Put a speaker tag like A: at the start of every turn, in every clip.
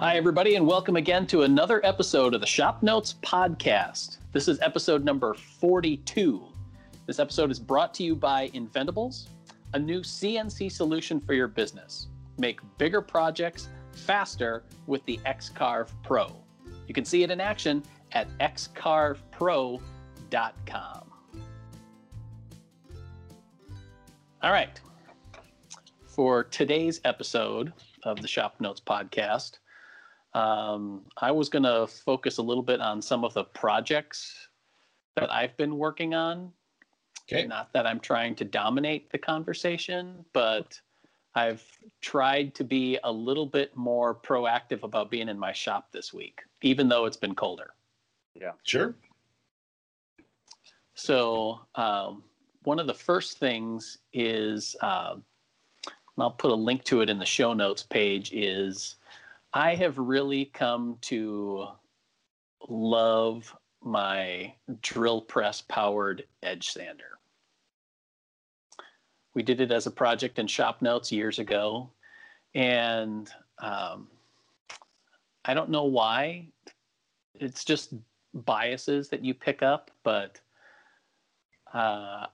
A: Hi, everybody, and welcome again to another episode of the Shop Notes Podcast. This is episode number 42. This episode is brought to you by Inventables, a new CNC solution for your business. Make bigger projects faster with the XCarve Pro. You can see it in action at xcarvepro.com. All right. For today's episode of the Shop Notes Podcast, um, I was going to focus a little bit on some of the projects that I've been working on.
B: Okay.
A: Not that I'm trying to dominate the conversation, but I've tried to be a little bit more proactive about being in my shop this week, even though it's been colder.
C: Yeah.
B: Sure.
A: So, um, one of the first things is, uh, and I'll put a link to it in the show notes page, is I have really come to love my drill press powered edge sander. We did it as a project in Shop Notes years ago, and um, I don't know why. It's just biases that you pick up, but uh,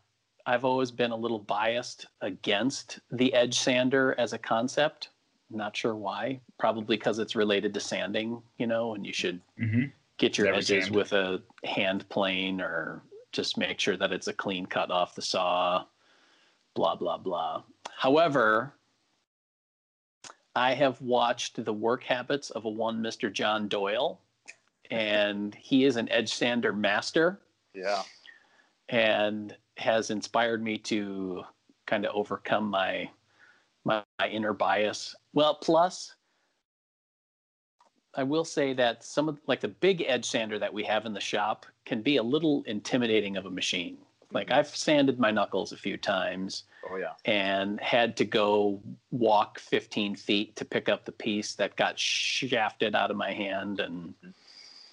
A: I've always been a little biased against the edge sander as a concept not sure why. Probably because it's related to sanding, you know, and you should
B: Mm-hmm.
A: get your
B: Never
A: edges
B: sand.
A: with a hand plane or just make sure that it's a clean cut off the saw, blah, blah, blah. However, I have watched the work habits of a one Mr. John Doyle, and he is an edge sander master
C: Yeah.
A: and has inspired me to kind of overcome my, my my inner bias. Well, plus I will say that some of like the big edge sander that we have in the shop can be a little intimidating of a machine. Like mm-hmm. I've sanded my knuckles a few times
C: Oh yeah.
A: and had to go walk 15 feet to pick up the piece that got shafted out of my hand and mm-hmm.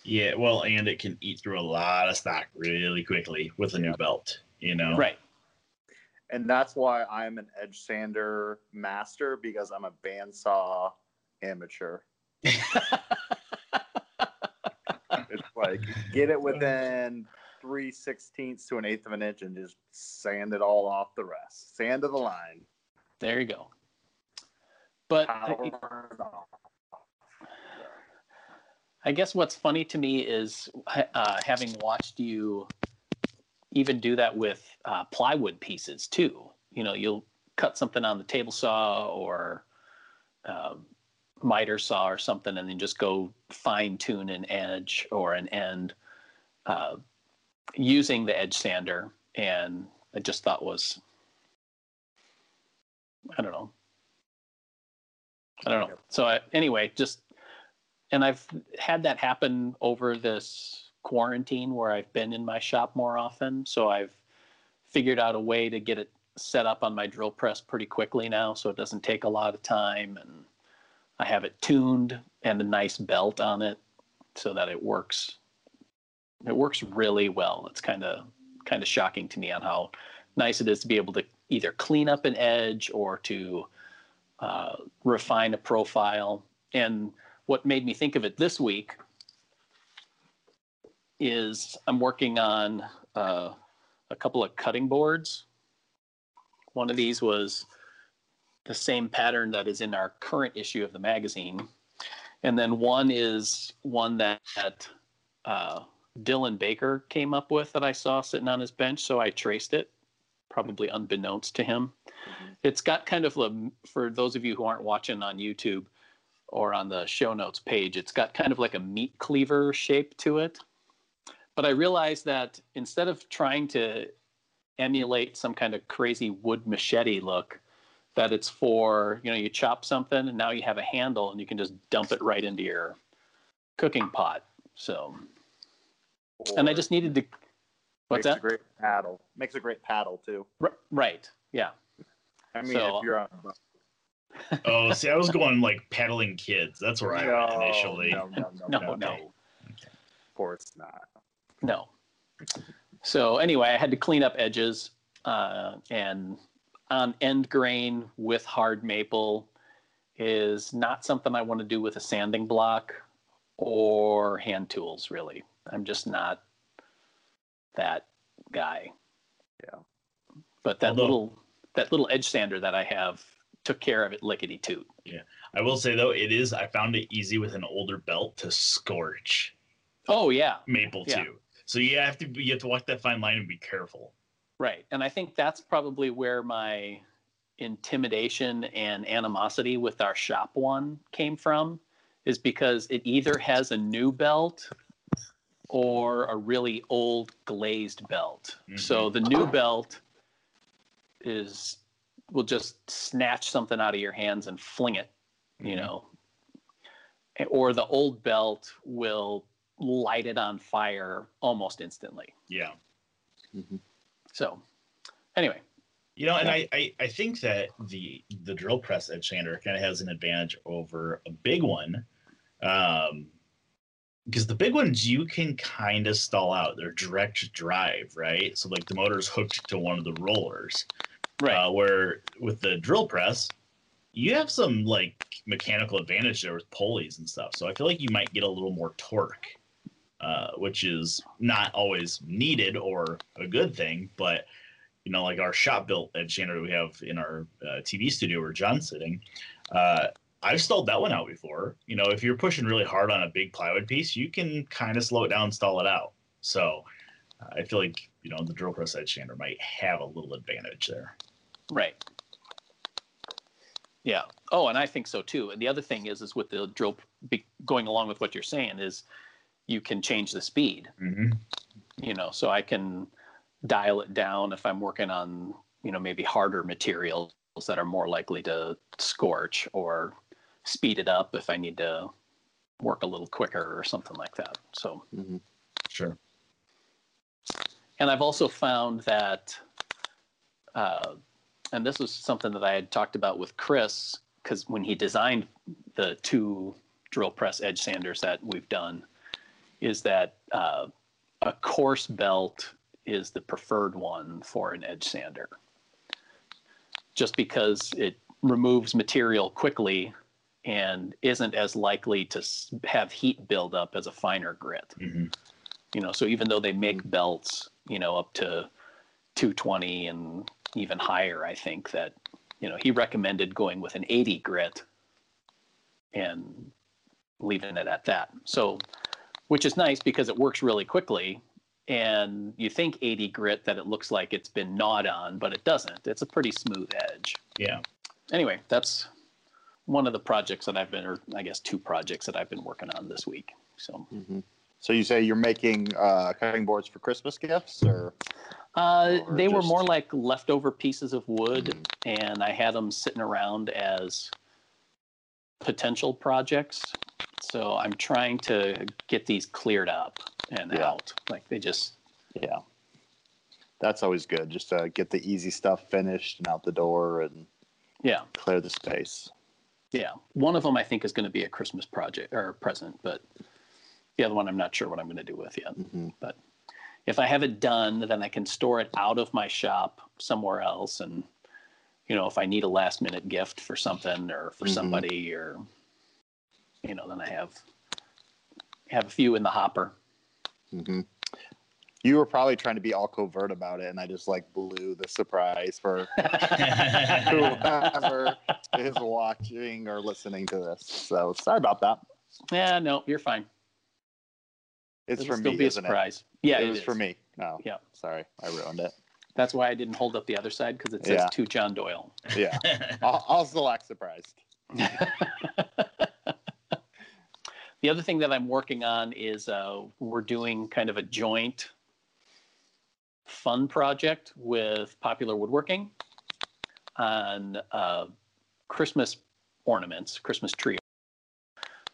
B: Yeah, well, and it can eat through a lot of stock really quickly with a new belt. You know,
A: right
C: And that's why I'm an edge sander master because I'm a bandsaw amateur. It's like get it within three sixteenths to an eighth of an inch and just sand it all off the rest. Sand to the line.
A: there you go but
C: Power.
A: I guess what's funny to me is uh, having watched you even do that with uh, plywood pieces too. You know, you'll cut something on the table saw or um, miter saw or something, and then just go fine tune an edge or an end uh, using the edge sander. And I just thought was, I don't know. I don't know. So I, anyway, just and I've had that happen over this quarantine where I've been in my shop more often. So I've figured out a way to get it set up on my drill press pretty quickly now, so it doesn't take a lot of time. And I have it tuned and a nice belt on it so that it works. It works really well. It's kind of kind of shocking to me on how nice it is to be able to either clean up an edge or to uh, refine a profile. And what made me think of it this week is I'm working on uh, a couple of cutting boards. One of these was the same pattern that is in our current issue of the magazine. And then one is one that, that uh, Dylan Baker came up with that I saw sitting on his bench. So I traced it, probably unbeknownst to him. It's got kind of a, for those of you who aren't watching on YouTube or on the show notes page, it's got kind of like a meat cleaver shape to it. But I realized that instead of trying to emulate some kind of crazy wood machete look, that it's for, you know, you chop something and now you have a handle and you can just dump it right into your cooking pot. So, and I just needed to, what's
C: makes
A: that?
C: a great paddle. Makes a great paddle too.
A: R- right. Yeah.
C: I mean,
A: So-
C: if you're on
B: Oh, see, I was going like peddling kids. That's where I went initially.
C: No, no,
A: No,
C: no,
A: no.
C: no, no. Of course not.
A: No. So anyway, I had to clean up edges uh, and on end grain with hard maple is not something I want to do with a sanding block or hand tools, really. I'm just not that guy.
C: Yeah.
A: But that
B: Although-
A: little that little edge sander that I have took care of it lickety toot. Yeah.
B: I will say though, it is. I found it easy with an older belt to scorch
A: Oh yeah,
B: maple
A: Yeah.
B: too. So you have to you have to walk that fine line and be careful.
A: right. And I think that's probably where my intimidation and animosity with our shop one came from is because it either has a new belt or a really old glazed belt. So the new belt is will just snatch something out of your hands and fling it, you
B: Mhm.
A: know. Or the old belt will light it on fire almost instantly.
B: Yeah.
A: So anyway,
B: You know, and I, I, I think that the the drill press edge sander kind of has an advantage over a big one. Um because the big ones you can kind of stall out. They're direct drive, right? So like the motor's hooked to one of the rollers.
A: right.
B: Uh, where with the drill press, you have some like mechanical advantage there with pulleys and stuff. So I feel like you might get a little more torque, uh, which is not always needed or a good thing. But you know, like our shop built sander that we have in our uh, TV studio where John's sitting, uh, I've stalled that one out before. You know, if you're pushing really hard on a big plywood piece, you can kind of slow it down, stall it out. So I feel like you know the drill press edge sander might have a little advantage there.
A: Right. Yeah. Oh, and I think so too. And the other thing is, is with the drill, going along with what you're saying, is you can change the speed.
B: Mm-hmm.
A: You know, so I can dial it down if I'm working on, you know, maybe harder materials that are more likely to scorch, or speed it up if I need to work a little quicker or something like that. So
C: Mhm.
B: Sure.
A: and I've also found that, uh, and this was something that I had talked about with Chris, because when he designed the two drill press edge sanders that we've done, is that uh, a coarse belt is the preferred one for an edge sander. Just because it removes material quickly and isn't as likely to have heat build up as a finer grit.
B: Hmm
A: you know so even though they make belts you know up to 220 and even higher i think that you know he recommended going with an 80 grit and leaving it at that. So which is nice because it works really quickly and you think 80 grit that it looks like it's been gnawed on but it doesn't it's a pretty smooth edge
B: Yeah.
A: anyway that's one of the projects that i've been or i guess two projects that i've been working on this week so
C: Mhm. So you say you're making uh, cutting boards for Christmas gifts, or
A: Uh,
C: Or
A: they were more like leftover pieces of wood,
C: Mhm.
A: and I had them sitting around as potential projects. So I'm trying to get these cleared up and
C: Yeah.
A: out. Like they just,
C: yeah, that's always good. Just to get the easy stuff finished and out the door and
A: yeah,
C: clear the space.
A: yeah. One of them I think is going to be a Christmas project or a present, but the other one I'm not sure what I'm going to do with yet.
C: hmm
A: But if I have it done, then I can store it out of my shop somewhere else. And, you know, if I need a last minute gift for something or for
C: Mhm.
A: somebody or, you know, then I have, have a few in the hopper.
C: hmm You were probably trying to be all covert about it, and I just like blew the surprise for whoever is watching or listening to this. So sorry about that.
A: yeah, no, you're fine.
C: It's
A: It'll
C: for
A: still
C: me,
A: be a
C: isn't it?
A: surprise. Yeah,
C: it was
A: is.
C: for me. No.
A: Yeah.
C: Sorry, I ruined it.
A: That's why I didn't hold up the other side because it says
C: Yeah.
A: to John Doyle.
C: Yeah, I'll, I'll still act surprised.
A: The other thing that I'm working on is uh, we're doing kind of a joint fun project with Popular Woodworking on uh, Christmas ornaments, Christmas tree.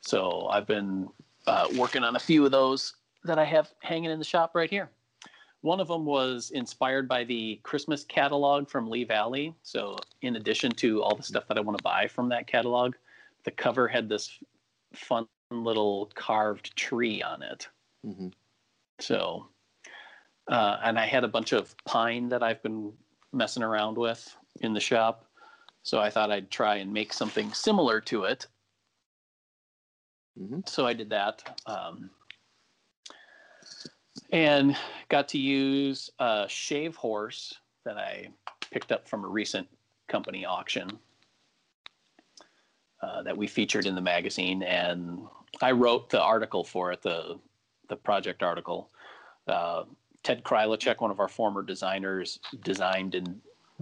A: So I've been uh, working on a few of those that I have hanging in the shop right here. One of them was inspired by the Christmas catalog from Lee Valley. So, in addition to all the stuff that I want to buy from that catalog, the cover had this fun little carved tree on it.
C: hmm
A: So, uh, and I had a bunch of pine that I've been messing around with in the shop. So I thought I'd try and make something similar to it.
C: Mhm.
A: So I did that. Um, and got to use a shave horse that I picked up from a recent company auction uh, that we featured in the magazine. And I wrote the article for it, the, the project article. Uh, Ted Kralicek, one of our former designers, designed and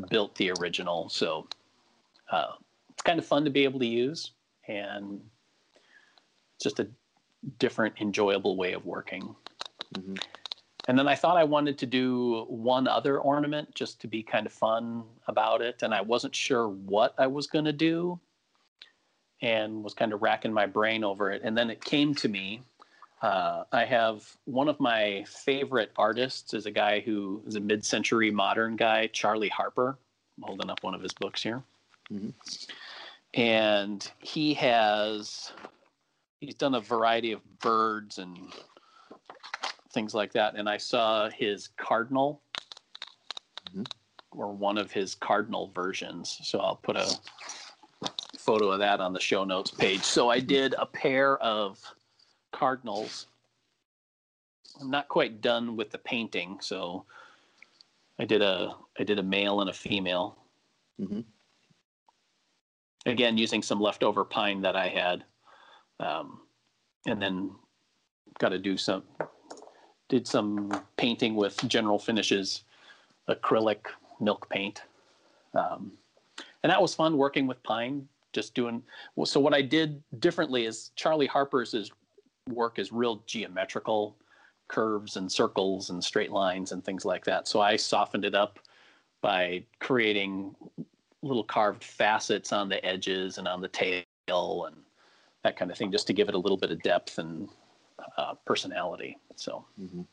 A: built the original. So uh, it's kind of fun to be able to use, and it's just a different, enjoyable way of working.
C: Mhm.
A: And then I thought I wanted to do one other ornament just to be kind of fun about it, and I wasn't sure what I was going to do, and was kind of racking my brain over it. And then it came to me uh, I have one of my favorite artists is a guy who is a mid-century modern guy, Charlie Harper. I'm holding up one of his books here,
C: Mhm.
A: and he has he's done a variety of birds and things like that. And I saw his cardinal
C: Mhm.
A: or one of his cardinal versions. So I'll put a photo of that on the show notes page. So I did a pair of cardinals. I'm not quite done with the painting, so I did a I did a male and a female.
C: Mhm.
A: Again, using some leftover pine that I had, um, and then got to do some did some painting with General Finishes acrylic milk paint, um, and that was fun working with pine. Just doing so. What I did differently is Charlie Harper's is work is real geometrical curves and circles and straight lines and things like that. So I softened it up by creating little carved facets on the edges and on the tail and that kind of thing, just to give it a little bit of depth and uh, personality. So
C: Mhm.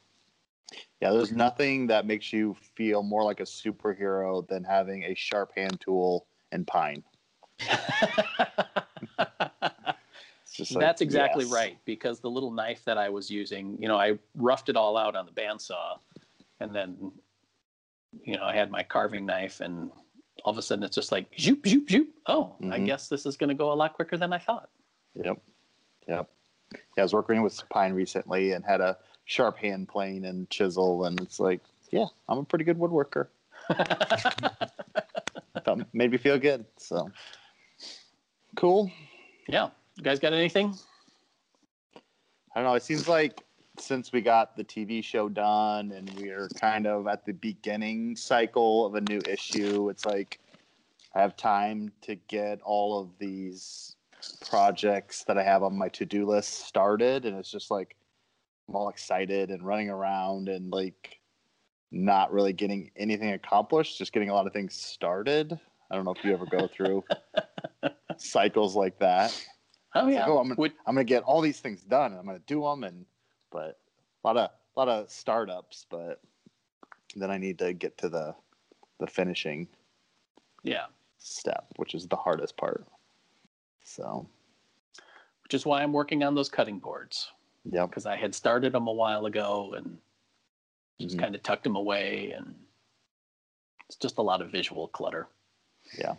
C: Yeah, there's nothing that makes you feel more like a superhero than having a sharp hand tool and pine. Like,
A: That's exactly
C: yes.
A: right because the little knife that I was using, you know, I roughed it all out on the bandsaw and then, you know, I had my carving knife and all of a sudden it's just like, zoop, zoop, zoop. Oh, I
C: Mhm.
A: guess this is going to go a lot quicker than I thought.
C: Yep. Yep. Yeah, I was working with pine recently and had a sharp hand plane and chisel, and it's like, yeah, I'm a pretty good woodworker. Made me feel good. So cool.
A: yeah. You guys got anything?
C: I don't know. It seems like since we got the TV show done and we're kind of at the beginning cycle of a new issue, it's like I have time to get all of these projects that I have on my to do list started. And it's just like I'm all excited and running around and like not really getting anything accomplished, just getting a lot of things started. I don't know if you ever go through cycles like that.
A: Oh, yeah.
C: like, oh, I'm gonna,
A: Would-
C: I'm gonna get all these things done. And I'm gonna do them, and but a lot of a lot of startups. But then I need to get to the the finishing
A: yeah.
C: step, which is the hardest part. So,
A: Which is why I'm working on those cutting boards
C: yep.
A: because I had started them a while ago and just
C: Mhm.
A: kind of tucked them away. And it's just a lot of visual clutter.
B: Yeah.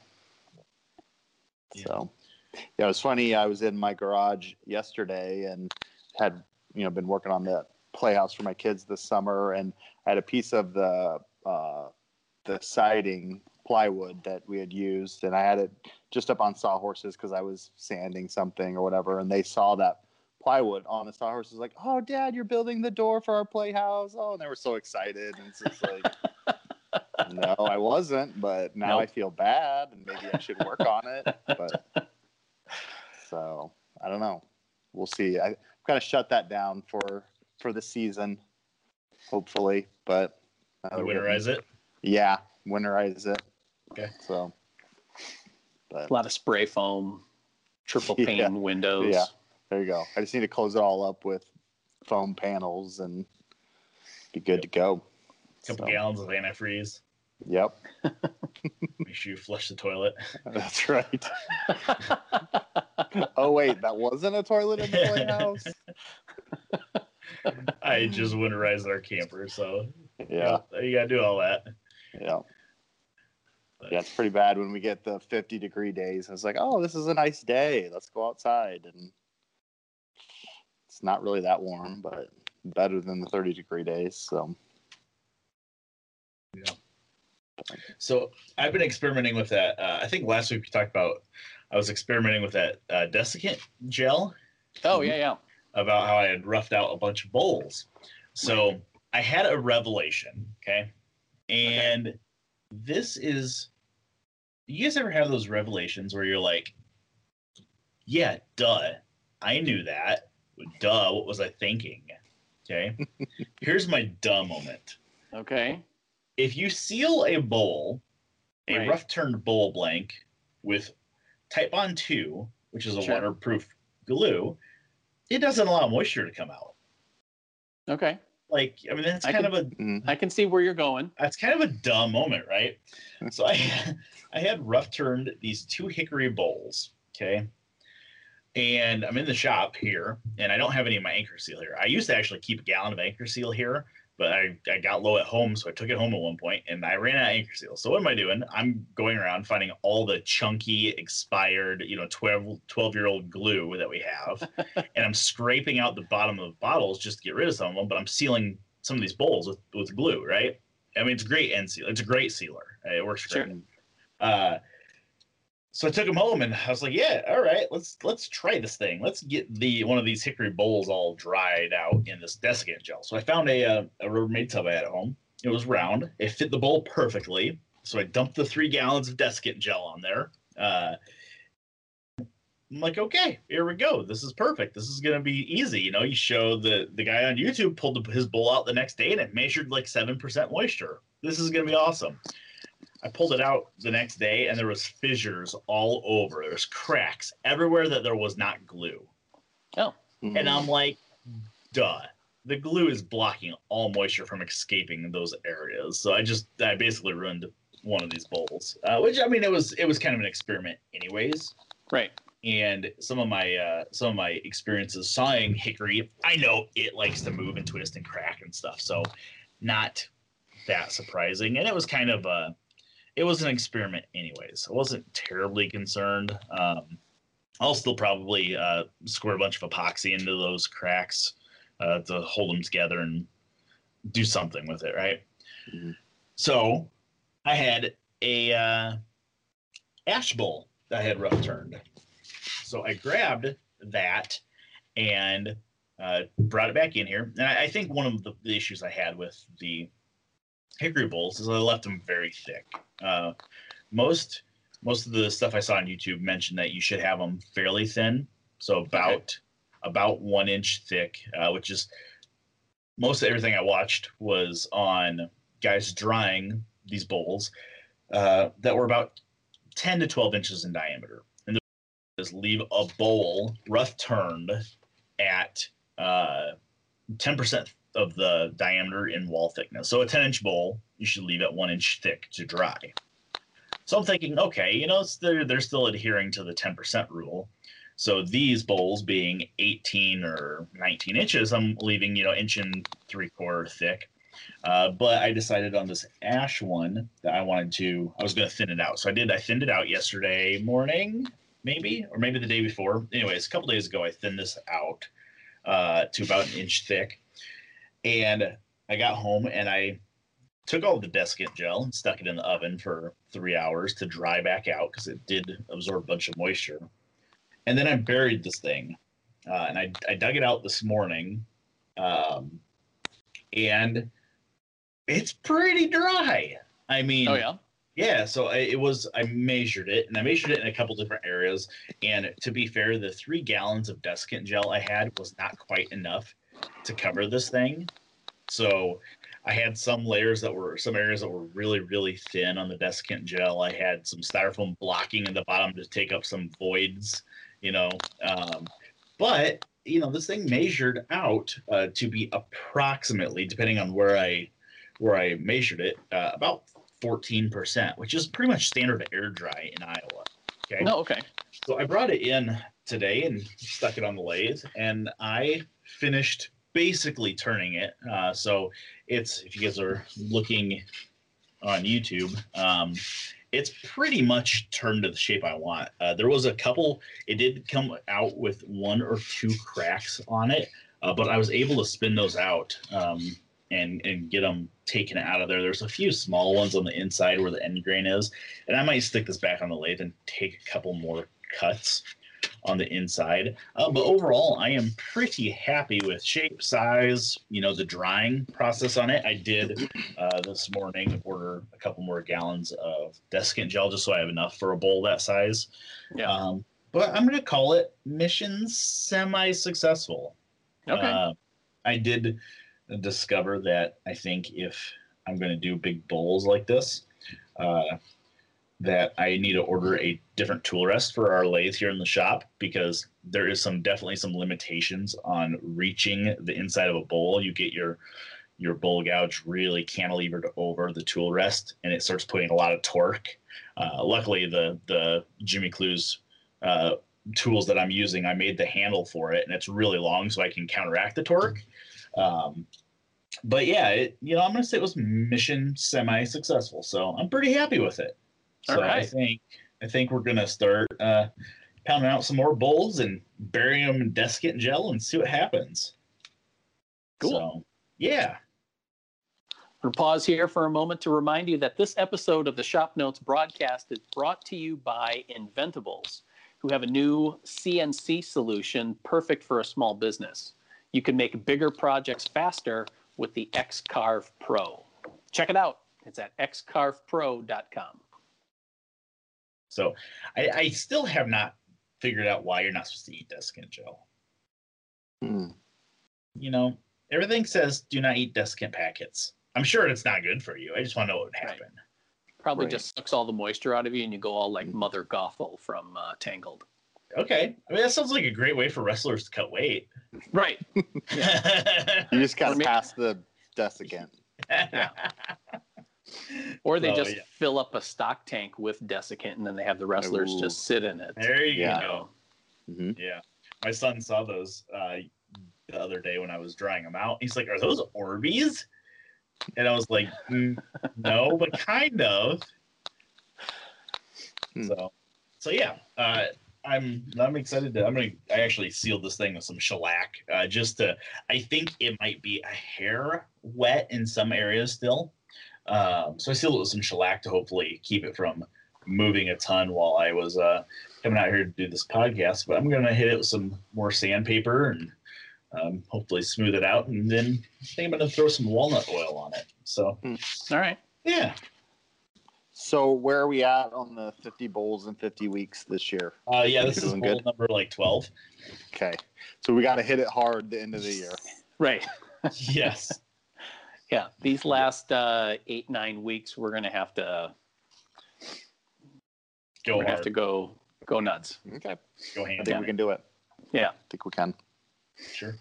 C: So, yeah, it was funny. I was in my garage yesterday and had you know been working on the playhouse for my kids this summer, and I had a piece of the uh, the siding plywood that we had used, and I had it just up on sawhorses because I was sanding something or whatever, and they saw that plywood on the sawhorses, like, "Oh, Dad, you're building the door for our playhouse!" Oh, and they were so excited, and it's just like. No, I wasn't, but now I feel bad and maybe I should work on it. But so I don't know. We'll see. I've got to shut that down for for the season, hopefully. But now that we're getting-
B: Winterize it.
C: Yeah, winterize it.
B: Okay.
C: So, but
A: A lot of spray foam, triple pane
C: Yeah.
A: windows.
C: Yeah. there you go. I just need to close it all up with foam panels and be good to go.
B: A couple
C: So,
B: gallons of antifreeze.
C: Yep,
B: Make sure you flush the toilet.
C: that's right. oh wait, that wasn't a toilet in the playhouse.
B: I just winterized our camper, so
C: Yeah,
B: you gotta do all that.
C: yeah.
B: But,
C: Yeah, it's pretty bad when we get the 50 degree days. And it's like, oh, this is a nice day. Let's go outside. And it's not really that warm, but better than the 30 degree days. So,
B: So I've been experimenting with that. Uh, I think last week we talked about I was experimenting with that uh, desiccant gel
A: Oh yeah, yeah.
B: about how I had roughed out a bunch of bowls. So I had a revelation, okay? And this is you guys ever have those revelations where you're like, yeah, duh, I knew that. Duh, what was I thinking? Okay. Here's my duh moment.
A: Okay.
B: If you seal a bowl, a
A: Right.
B: rough turned bowl blank with Titebond 2, which is a
A: Sure.
B: waterproof glue, it doesn't allow moisture to come out.
A: Okay.
B: Like, I mean, that's
A: I
B: kind
A: can-
B: of a
C: mm,
A: can see where you're going.
B: that's kind of a dumb moment, right? so I I had rough turned these two hickory bowls, okay? And I'm in the shop here, and I don't have any of my Anchorseal here. I used to actually keep a gallon of Anchorseal here, but I, I got low at home, so I took it home at one point and I ran out of Anchorseal. So what am I doing? I'm going around finding all the chunky, expired, you know, 12, 12 year old glue that we have. and I'm scraping out the bottom of bottles just to get rid of some of them, but I'm sealing some of these bowls with, with glue, right? I mean, it's a great end seal. It's a great sealer. It works great.
A: Sure.
B: Uh, so I took them home and I was like, yeah, all right, let's let's try this thing. Let's get the one of these hickory bowls all dried out in this desiccant gel. So I found a uh, a Rubbermaid tub I had at home. It was round. It fit the bowl perfectly. So I dumped the three gallons of desiccant gel on there. Uh, I'm like, okay, here we go. This is perfect. This is gonna be easy. You know, you show the the guy on YouTube pulled his bowl out the next day and it measured like seven percent moisture. This is gonna be awesome. I pulled it out the next day and there was fissures all over. There's cracks everywhere that there was not glue.
A: Oh.
C: mm.
B: And I'm like, duh. The glue is blocking all moisture from escaping those areas. So I just I basically ruined one of these bowls. Uh, which I mean it was it was kind of an experiment anyways.
A: Right.
B: And some of my uh, some of my experiences sawing hickory, I know it likes to move and twist and crack and stuff. So not that surprising. And it was kind of a it was an experiment anyways. I wasn't terribly concerned. Um, I'll still probably uh, squirt a bunch of epoxy into those cracks uh, to hold them together and do something with it, right?
C: Mhm.
B: So I had a uh, ash bowl that I had rough turned. So I grabbed that and uh, brought it back in here. And I, I think one of the, the issues I had with the hickory bowls is I left them very thick. Uh, most most of the stuff I saw on YouTube mentioned that you should have them fairly thin, so about about one inch thick, uh, which is most of everything I watched was on guys drying these bowls uh, that were about 10 to 12 inches in diameter. And the is leave a bowl rough turned at uh, 10% of the diameter in wall thickness. So a 10 inch bowl, you should leave it one inch thick to dry. So I'm thinking, okay, you know, they're, they're still adhering to the 10% rule. So these bowls being 18 or 19 inches, I'm leaving, you know, inch and three quarter thick. Uh, but I decided on this ash one that I wanted to, I was going to thin it out. So I did, I thinned it out yesterday morning, maybe, or maybe the day before. Anyways, a couple days ago, I thinned this out uh, to about an inch thick. And I got home and I took all the desiccant gel and stuck it in the oven for three hours to dry back out because it did absorb a bunch of moisture. And then I buried this thing uh, and I, I dug it out this morning. Um, and it's pretty dry. I mean,
A: Oh yeah.
B: Yeah, so I, it was. I measured it, and I measured it in a couple different areas. And to be fair, the three gallons of desiccant gel I had was not quite enough to cover this thing. So I had some layers that were some areas that were really, really thin on the desiccant gel. I had some styrofoam blocking in the bottom to take up some voids, you know. Um, but you know, this thing measured out uh, to be approximately, depending on where I where I measured it, uh, about 14%, which is pretty much standard air dry in Iowa. Okay.
A: No. Okay.
B: So I brought it in today and stuck it on the lathe, and I finished basically turning it. Uh, so it's if you guys are looking on YouTube, um, it's pretty much turned to the shape I want. Uh, there was a couple. It did come out with one or two cracks on it, uh, but I was able to spin those out um, and and get them taken out of there. There's a few small ones on the inside where the end grain is, and I might stick this back on the lathe and take a couple more cuts on the inside. Uh, but overall, I am pretty happy with shape, size, you know, the drying process on it. I did uh, this morning order a couple more gallons of desiccant gel just so I have enough for a bowl that size.
A: Yeah.
B: Um, but I'm going to call it mission semi successful.
A: Okay.
B: Uh, I did discover that I think if I'm going to do big bowls like this, uh, that I need to order a different tool rest for our lathe here in the shop because there is some definitely some limitations on reaching the inside of a bowl. You get your your bowl gouge really cantilevered over the tool rest, and it starts putting a lot of torque. Uh, luckily, the the Jimmy Clewes uh, tools that I'm using, I made the handle for it, and it's really long, so I can counteract the torque. Um, but yeah, it, you know, I'm gonna say it was mission semi successful, so I'm pretty happy with it.
A: All
B: So I think I think we're gonna start uh, pounding out some more bowls and burying them in desiccant gel and see what happens.
A: Cool.
B: So, yeah.
A: We'll pause here for a moment to remind you that this episode of the Shop Notes broadcast is brought to you by Inventables, who have a new CNC solution perfect for a small business. You can make bigger projects faster with the Xcarve Pro. Check it out. It's at xcarvepro.com.
B: So I, I still have not figured out why you're not supposed to eat desiccant gel.
C: Hmm.
B: You know, everything says do not eat desiccant packets. I'm sure it's not good for you. I just want to know what would
A: Right.
B: happen.
A: Probably
C: Right.
A: just sucks all the moisture out of you and you go all like Mother Gothel from uh, Tangled.
B: Okay. I mean, that sounds like a great way for wrestlers to cut weight.
A: Right.
C: You just got
A: Or
C: to
A: may-
C: pass the desiccant.
A: Or they
B: Oh,
A: just
B: yeah.
A: fill up a stock tank with desiccant and then they have the wrestlers
C: Ooh.
A: just sit in it.
B: there you
C: Yeah.
B: go.
C: hmm
B: Yeah. My son saw those uh, the other day when I was drying them out. He's like, Are those Orbeez? And I was like, "Mm, No, but kind of.
C: Hmm.
B: So, so yeah, uh, I'm I'm excited to. I'm gonna. I actually sealed this thing with some shellac, uh, just to. I think it might be a hair wet in some areas still. Um, so I sealed it with some shellac to hopefully keep it from moving a ton while I was uh, coming out here to do this podcast. But I'm gonna hit it with some more sandpaper and um, hopefully smooth it out, and then I think I'm gonna throw some walnut oil on it. So
A: All right.
B: yeah,
C: So where are we at on the 50 bowls in 50 weeks this year?
B: uh, yeah, this is
C: Doing
B: bowl
C: good?
B: number like twelve.
C: Okay. So we got to hit it hard the end of the year.
A: Right.
B: yes.
A: Yeah. These last uh, eight, nine weeks, we're going to have to,
B: Go
A: we're gonna have to go, go nuts.
C: Okay.
B: Go
C: I think
B: down.
C: we can do it.
A: Yeah.
C: I think we can.
B: Sure.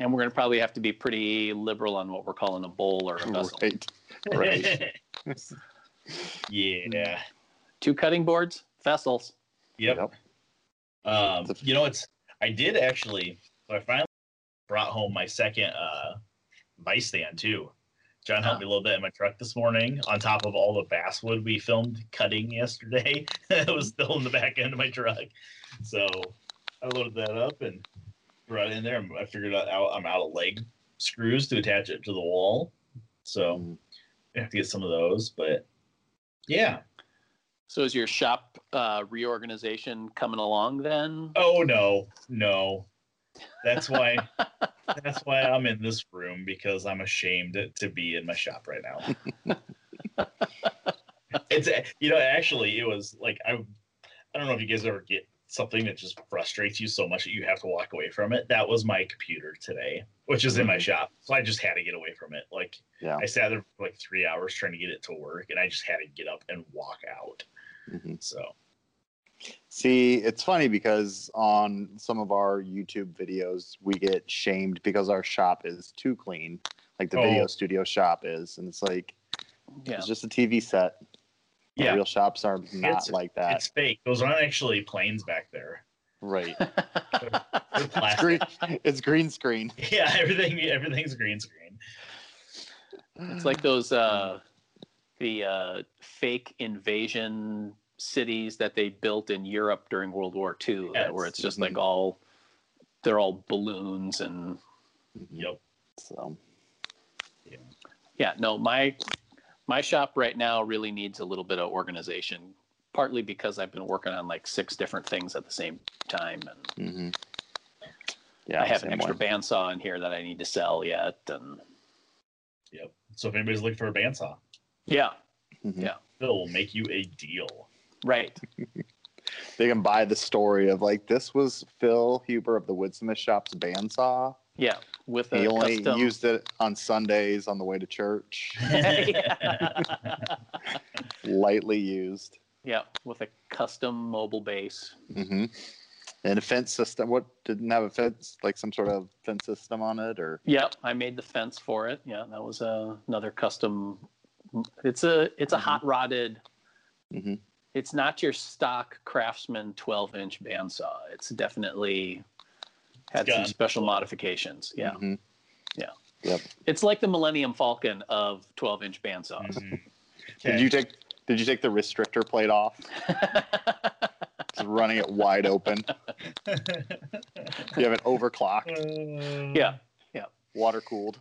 A: And we're going to probably have to be pretty liberal on what we're calling a bowl or a vessel.
C: Right. Right.
B: Yeah.
A: Two cutting boards, vessels.
B: Yep.
C: Yep.
B: Um, you know, it's I did actually. So I finally brought home my second uh, vice stand too. John helped me a little bit in my truck this morning. On top of all the basswood we filmed cutting yesterday, it was still in the back end of my truck. So I loaded that up and brought it in there. I figured out I'm out of leg screws to attach it to the wall, so
C: Mm.
B: I have to get some of those. But yeah,
A: So is your shop uh, reorganization coming along then?
B: Oh no, no. That's why that's why I'm in this room because I'm ashamed to be in my shop right now. it's you know actually it was like I I don't know if you guys ever get something that just frustrates you so much that you have to walk away from it. That was my computer today, which is in my shop. So I just had to get away from it. Like
C: Yeah.
B: I sat there for like 3 hours trying to get it to work and I just had to get up and walk out.
C: Mhm.
B: So
C: See, it's funny because on some of our YouTube videos, we get shamed because our shop is too clean, like the
B: Oh.
C: video studio shop is, and it's like
A: Yeah.
C: it's just a TV set. Our
B: yeah,
C: real shops are not
B: It's-
C: like that,
B: it's fake. Those aren't actually planes back there.
C: right?
B: They're
C: It's green, it's green screen.
B: Yeah, everything everything's green screen.
A: It's like those uh, the uh, fake invasion cities that they built in Europe during World War II,
B: Yes.
A: where it's just
C: Mhm.
A: like all they're all balloons and
B: Yep.
C: So
A: yeah. No, my my shop right now really needs a little bit of organization. Partly because I've been working on like six different things at the same time, and
C: mhm. yeah,
A: I have an extra
C: way.
A: bandsaw in here that I need to sell yet, and
B: Yep. So if anybody's looking for a bandsaw,
A: yeah,
C: Mhm.
A: yeah.
B: Phil will make you a deal.
A: right.
C: They can buy the story of like this was Phil Huber of the Woodsmith Shop's bandsaw.
A: Yeah, with a
C: He only
A: custom.
C: used it on Sundays on the way to church. Lightly used.
A: yeah, with a custom mobile base.
C: Mm-hmm. And a fence system. What didn't have a fence, like some sort of fence system on it, or
A: Yeah, I made the fence for it. Yeah, that was uh, another custom. It's a it's a
C: Mhm.
A: hot rodded.
C: Mhm.
A: It's not your stock Craftsman 12 inch bandsaw. It's definitely had
B: It's
A: some special modifications. Yeah,
C: Mhm.
A: Yeah.
C: Yep.
A: it's like the Millennium Falcon of 12 inch bandsaws.
B: Mhm.
C: Did you take? Did you take the restrictor plate off? Just running it wide open. You have it overclocked,
A: yeah, Yeah.
C: water cooled.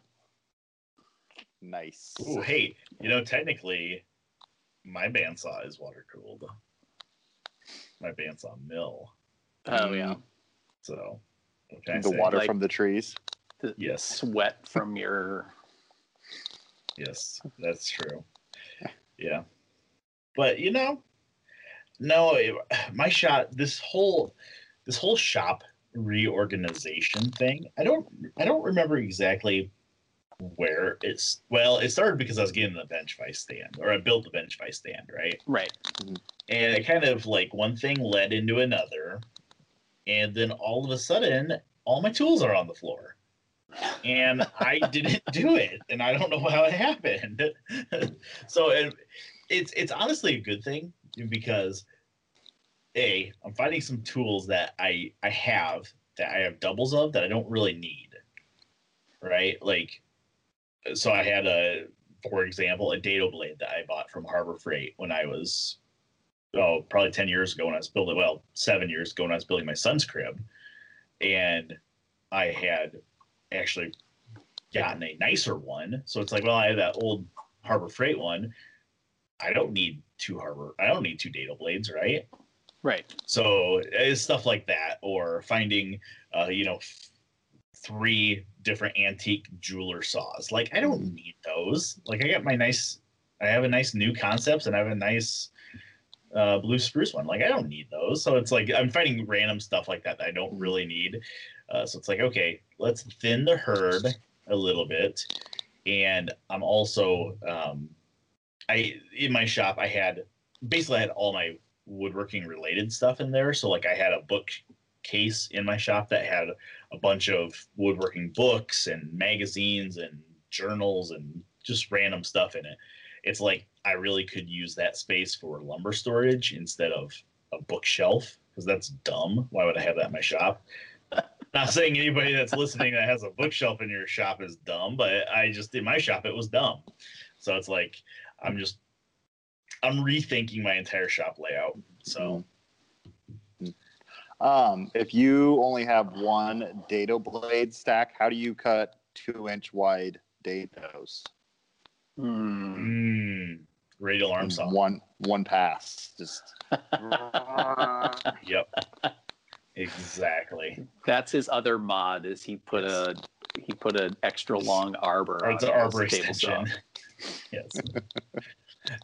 C: Nice.
B: Ooh, hey, you know, technically, my bandsaw is water cooled. My bandsaw mill.
A: oh yeah.
B: So, what can I
C: the
B: say?
C: water
A: Like-
C: from the trees.
A: The
B: Yes.
A: sweat from your
B: Yes, that's true. Yeah, but you know, no, it, my shot. This whole, this whole shop reorganization thing. I don't, I don't remember exactly where it's. Well, it started because I was getting the bench vice stand, or I built the bench vice stand, right?
A: right. Mm-hmm.
B: and it kind of like one thing led into another and then all of a sudden all my tools are on the floor. And i didn't do it and i don't know how it happened. So it, it's it's honestly a good thing because a i'm finding some tools that i i have that i have doubles of that i don't really need right? Like so i had a for example a dado blade that i bought from harbor freight when i was oh, probably 10 years ago when I was building, well, seven years ago when I was building my son's crib. And I had actually gotten a nicer one. So it's like, well, I have that old Harbor Freight one. I don't need two Harbor, I don't need two dado blades, right?
A: Right.
B: So it's stuff like that, or finding, uh, you know, f- three different antique jeweler saws. Like I don't need those. Like I got my nice, I have a nice Knew Concepts, and I have a nice uh, blue spruce one. Like I don't need those. So it's like I'm finding random stuff like that that I don't really need. Uh, so it's like okay, let's thin the herd a little bit, and I'm also um, I in my shop I had basically I had all my woodworking related stuff in there. So like I had a book case in my shop that had a bunch of woodworking books and magazines and journals and just random stuff in it. It's like I really could use that space for lumber storage instead of a bookshelf because that's dumb. Why would I have that in my shop? Not saying anybody that's listening that has a bookshelf in your shop is dumb, but I just in my shop it was dumb. So it's like I'm just I'm rethinking my entire shop layout. So
C: Um, if you only have one dado blade stack, how do you cut two inch wide dados?
A: Hmm.
B: mm, radial arm saw.
C: One one pass. Just
B: Yep. Exactly.
A: That's his other mod. Is he put a he put an extra long arbor
B: Or it's
A: on
B: an
A: his
B: arbor
A: table saw.
B: extension. yes.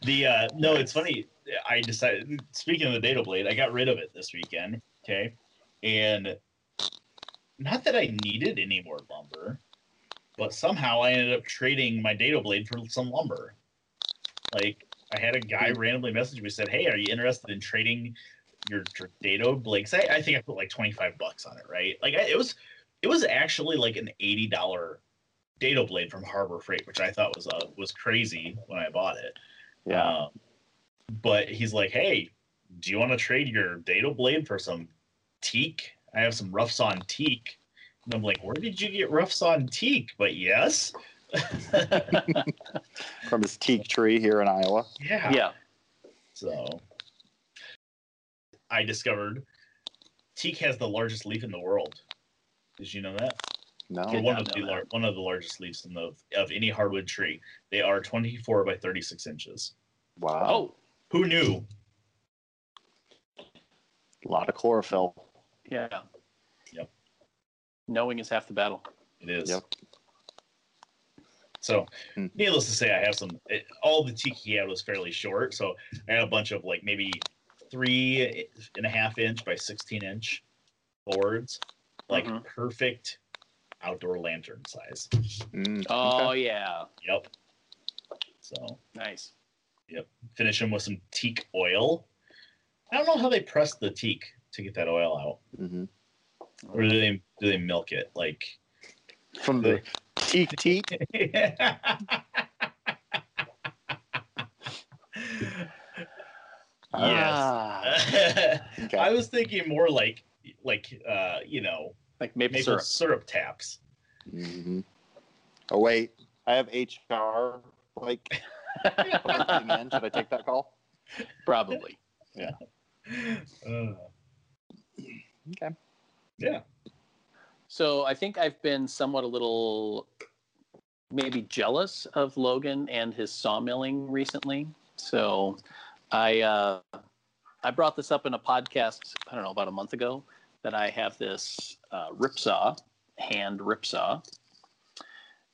B: The uh no, it's funny. I decided speaking of the dado blade, I got rid of it this weekend. Okay. And not that I needed any more lumber, but somehow I ended up trading my dado blade for some lumber. Like I had a guy randomly message me said, Hey, are you interested in trading your, dado blade? 'Cause I, I think I put like 25 bucks on it, right? Like I, it was it was actually like an $80 dado blade from Harbor Freight, which I thought was uh, was crazy when I bought it.
C: yeah.
B: Um, but he's like, "Hey, do you want to trade your dado blade for some teak? I have some rough sawn teak." And I'm like, "Where did you get rough sawn teak?" But yes.
C: from his teak tree here in Iowa.
B: yeah.
A: Yeah.
B: So I discovered teak has the largest leaf in the world. Did you know that?
C: No.
B: Or one of the lar- one of the largest leaves in the of any hardwood tree. They are 24 by 36 inches.
C: Wow.
A: Oh,
B: Who knew?
C: A lot of chlorophyll.
A: yeah.
B: Yep.
A: Knowing is half the battle.
B: It is.
C: Yep.
B: So,
C: Hmm.
B: needless to say, I have some. It, all the teak he had was fairly short, so I had a bunch of like maybe three and a half inch by 16 inch boards, like
A: Mhm.
B: perfect outdoor lantern size.
C: Mm,
A: Oh
C: okay.
A: yeah.
B: Yep. So
A: Nice. Yep.
B: Finish them with some teak oil. I don't know how they press the teak to get that oil out,
C: Mhm.
B: or do they do they milk it like?
C: From the teak teak.
A: Ah,
C: Okay.
B: I was thinking more like like uh, you know
A: like maple,
B: maple
A: syrup.
B: syrup, taps.
C: Mhm. Oh wait, I have HR. Like, listening in. should I take that call?
A: Probably.
B: Uh,
C: Okay.
B: yeah.
A: So I think I've been somewhat a little maybe jealous of Logan and his sawmilling recently. So I uh, I brought this up in a podcast I don't know about a month ago that I have this uh, hand rip saw,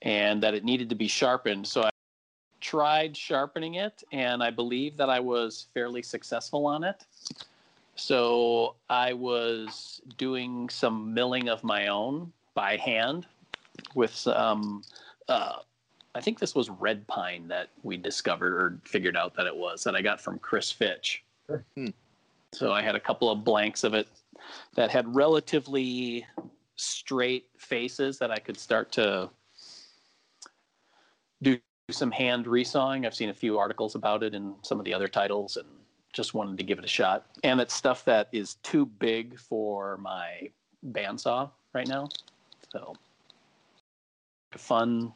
A: and that it needed to be sharpened. So I tried sharpening it, and I believe that I was fairly successful on it. So I was doing some milling of my own by hand with some. Uh, I think this was red pine that we discovered or figured out that it was that I got from Chris Fitch.
B: Sure.
C: Hmm.
A: So I had a couple of blanks of it that had relatively straight faces that I could start to do some hand resawing. I've seen a few articles about it in some of the other titles and just wanted to give it a shot. And it's stuff that is too big for my bandsaw right now. So a fun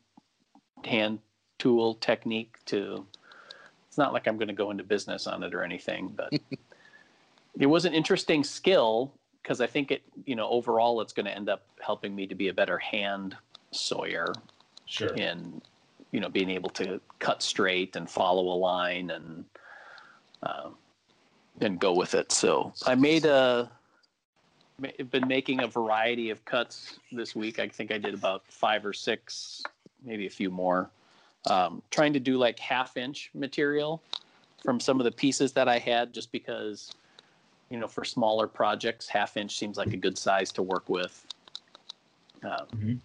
A: hand tool technique to it's not like I'm going to go into business on it or anything, but it was an interesting skill because I think it, you know, overall it's going to end up helping me to be a better hand sawyer
B: Sure.
A: in you know being able to cut straight and follow a line and uh, and go with it. So I made a been making a variety of cuts this week. I think I did about five or six, maybe a few more. Um, trying to do like half inch material from some of the pieces that I had, just because you know for smaller projects, half inch seems like a good size to work with. Um,
B: Mhm.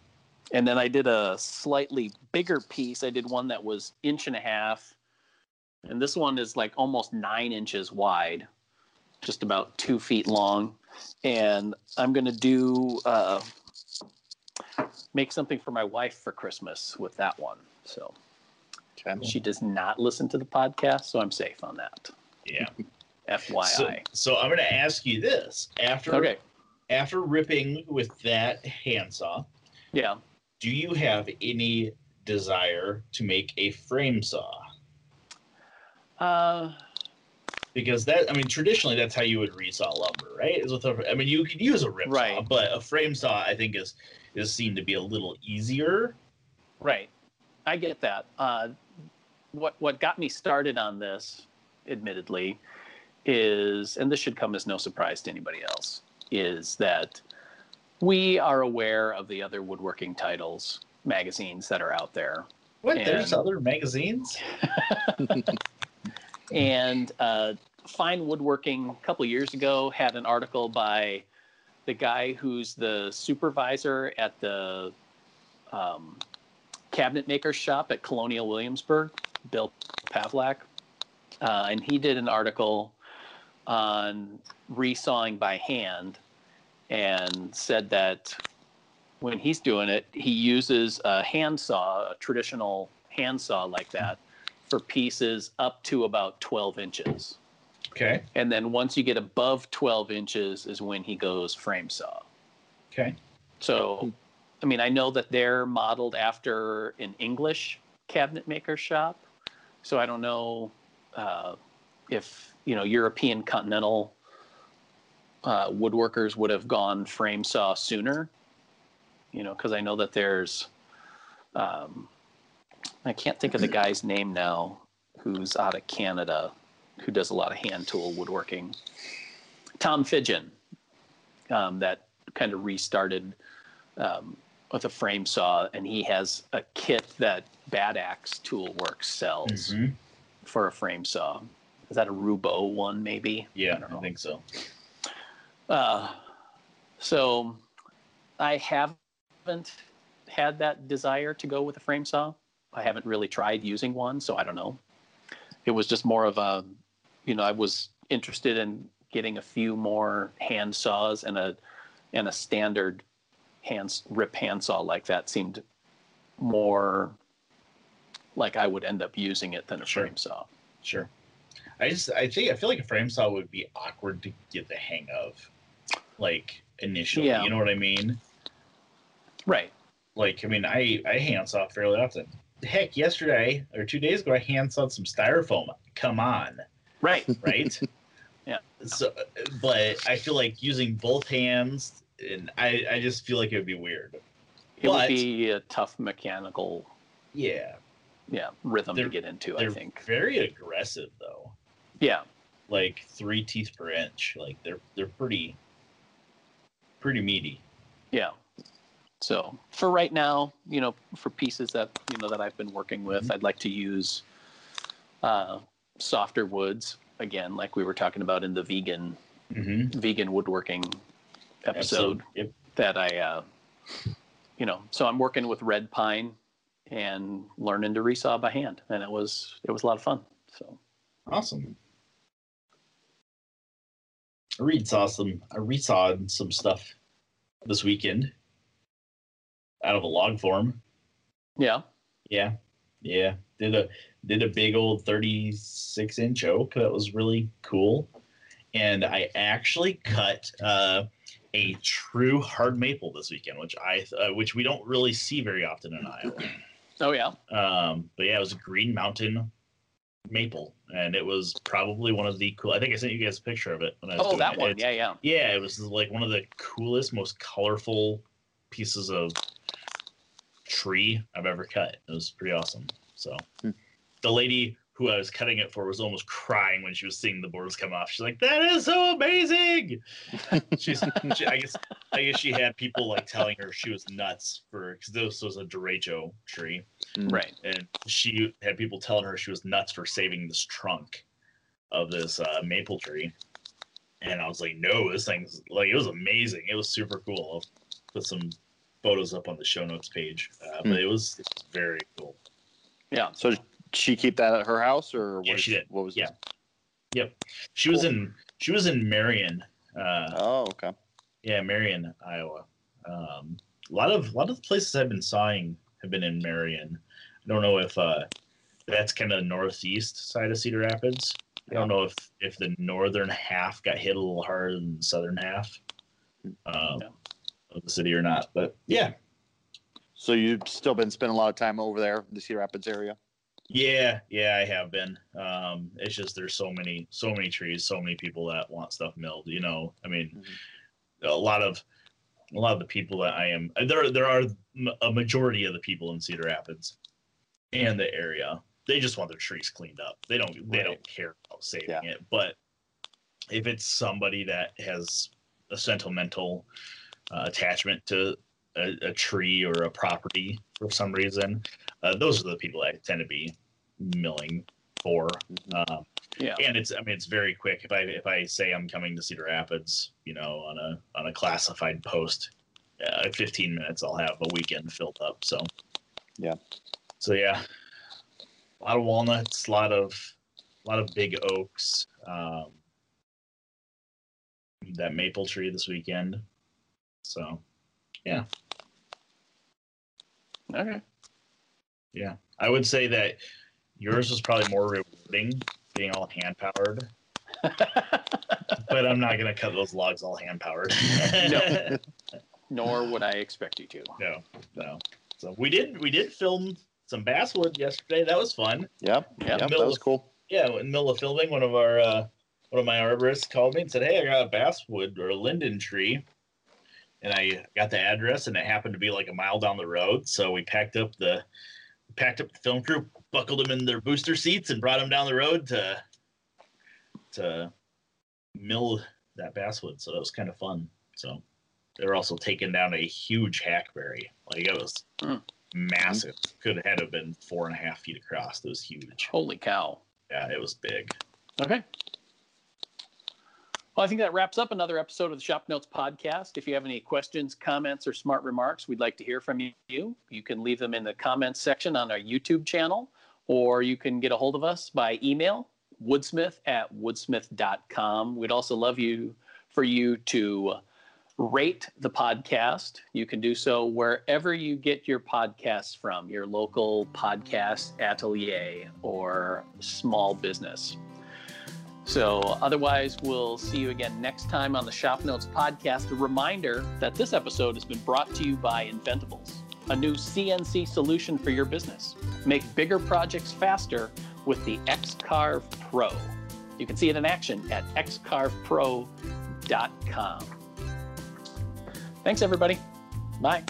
A: and then I did a slightly bigger piece. I did one that was inch and a half, and this one is like almost nine inches wide, just about two feet long. And I'm gonna do uh, make something for my wife for Christmas with that one. So
C: Okay.
A: she does not listen to the podcast, so I'm safe on that.
B: Yeah.
A: FYI.
B: So, so I'm going to ask you this: after
A: okay.
B: after ripping with that handsaw,
A: Yeah.
B: do you have any desire to make a frame saw?
A: Uh,
B: Because that, I mean, traditionally that's how you would resaw lumber, right? Is with a, I mean, you could use a rip saw, but a frame saw, I think, is is seen to be a little easier.
A: Right. I get that. Uh, what what got me started on this, admittedly, is and this should come as no surprise to anybody else, is that we are aware of the other woodworking titles magazines that are out there.
B: What? There's other magazines.
A: And uh, Fine Woodworking a couple years ago had an article by the guy who's the supervisor at the um, cabinet maker shop at Colonial Williamsburg, Bill Pavlak. Uh, and he did an article on resawing by hand and said that when he's doing it, he uses a handsaw, a traditional handsaw like that, for pieces up to about 12 inches.
B: Okay.
A: And then once you get above 12 inches is when he goes frame saw.
B: Okay.
A: So I mean, I know that they're modeled after an English cabinet maker shop, so I don't know uh, if you know European continental uh, woodworkers would have gone frame saw sooner. You know, because I know that there's, um, I can't think of the guy's name now, who's out of Canada, who does a lot of hand tool woodworking. Tom Fidgen, um, that kind of restarted um, with a frame saw, and he has a kit that Bad Axe Tool Works sells
B: Mhm.
A: for a frame saw. Is that a Roubo one, maybe?
B: Yeah,
A: I don't
B: I, think so.
A: Uh, so I haven't had that desire to go with a frame saw. I haven't really tried using one, so I don't know. It was just more of a, you know, I was interested in getting a few more hand saws and a and a standard hand rip handsaw like that seemed more like I would end up using it than a
B: Sure.
A: frame saw.
B: Sure. I just I think I feel like a frame saw would be awkward to get the hang of, like initially.
A: Yeah.
B: You know what I mean?
A: Right.
B: Like I mean, I I hand saw fairly often. Heck, yesterday or two days ago, I hand sawed some styrofoam. Come on,
A: Right.
B: right?
A: Yeah.
B: So, but I feel like using both hands, and I I just feel like it would be weird.
A: It would be a tough mechanical
B: Yeah,
A: yeah rhythm to get into i think
B: very aggressive though.
A: yeah
B: Like three teeth per inch. Like they're they're pretty pretty meaty.
A: yeah so for right now you know for pieces that you know that i've been working with
B: Mhm.
A: i'd like to use uh softer woods again like we were talking about in the vegan
B: Mm-hmm.
A: vegan woodworking episode
B: Yep.
A: that i uh you know so i'm working with red pine and learning to resaw by hand and it was it was a lot of fun so
B: Awesome. I resaw some I resawed some stuff this weekend out of a log form.
A: yeah
B: Yeah. Yeah. Did a did a big old 36 inch oak that was really cool. And I actually cut uh, a true hard maple this weekend, which I uh, which we don't really see very often in Iowa.
A: oh yeah
B: Um, but yeah, it was a Green Mountain maple, and it was probably one of the cool. I think I sent you guys a picture of it when I was
A: oh that
B: it.
A: one
B: It's-
A: yeah yeah
B: yeah, it was like one of the coolest, most colorful pieces of tree I've ever cut. It was pretty awesome. So
C: Hmm.
B: the lady who I was cutting it for was almost crying when she was seeing the boards come off. She's like, "That is so amazing!" She's, she, I guess, I guess she had people like telling her she was nuts for because this was a derecho tree,
A: right
B: and she had people telling her she was nuts for saving this trunk of this uh, maple tree. And I was like, no, this thing's like it was amazing. It was super cool. I'll put some photos up on the show notes page, uh,
C: Hmm.
B: but it was, it was very cool.
A: yeah
C: So did she keep that at her house, or
B: Yeah,
C: what,
B: she did.
C: what was
B: Yeah.
C: it?
B: Yep, she was in she was in Marion, uh,
C: Oh, okay.
B: yeah, Marion, Iowa. Um, a lot of a lot of the places I've been sawing have been in Marion. I don't know if uh, that's kind of the northeast side of Cedar Rapids. I don't know if if the northern half got hit a little harder than the southern half um,
A: Yeah.
B: Of the city or not. But yeah,
C: So you've still been spending a lot of time over there, in the Cedar Rapids area.
B: yeah, yeah, I have been. Um, it's just there's so many so many trees, so many people that want stuff milled. You know, I mean, a lot of a lot of the people that I am there there are a majority of the people in Cedar Rapids and the area they just want their trees cleaned up. They don't they
C: Right.
B: don't care about saving
C: Yeah.
B: it. But if it's somebody that has a sentimental uh, attachment to a, a tree or a property for some reason, uh, those are the people I tend to be milling for.
C: Mhm.
B: Um,
A: yeah
B: and it's I mean it's very quick. If I if I say I'm coming to Cedar Rapids, you know, on a on a classified post, uh, 15 minutes I'll have a weekend filled up. So
C: Yeah.
B: So yeah, a lot of walnuts, a lot of a lot of big oaks. Um, that maple tree this weekend. So yeah.
A: okay
B: yeah, I would say that yours was probably more rewarding, being all hand powered. but I'm not gonna cut those logs all hand powered.
A: No. nor would I expect you to.
B: No, no. So we did we did film some basswood yesterday. That was fun.
C: Yep.
A: Yep.
C: Yep. That was
B: of-
C: cool.
B: Yeah, in the middle of filming, one of our uh, one of my arborists called me and said, "Hey, I got a basswood or a linden tree," and I got the address, and it happened to be like a mile down the road. So we packed up the packed up the film crew, buckled them in their booster seats, and brought them down the road to to mill that basswood. So that was kind of fun. So they were also taking down a huge hackberry. Like it was
A: Mm.
B: massive. Could have had have been four and a half feet across. It was huge.
A: Holy cow.
B: Yeah, it was big.
A: Okay. Well, I think that wraps up another episode of the Shop Notes podcast. If you have any questions, comments, or smart remarks, we'd like to hear from you. You can leave them in the comments section on our YouTube channel, or you can get a hold of us by email, woodsmith at woodsmith.com. We'd also love you for you to rate the podcast. You can do so wherever you get your podcasts from, your local podcast atelier or small business. So, otherwise, we'll see you again next time on the Shop Notes podcast. A reminder that this episode has been brought to you by Inventables, a new CNC solution for your business. Make bigger projects faster with the XCarve Pro. You can see it in action at xcarvepro.com. Thanks, everybody. Bye.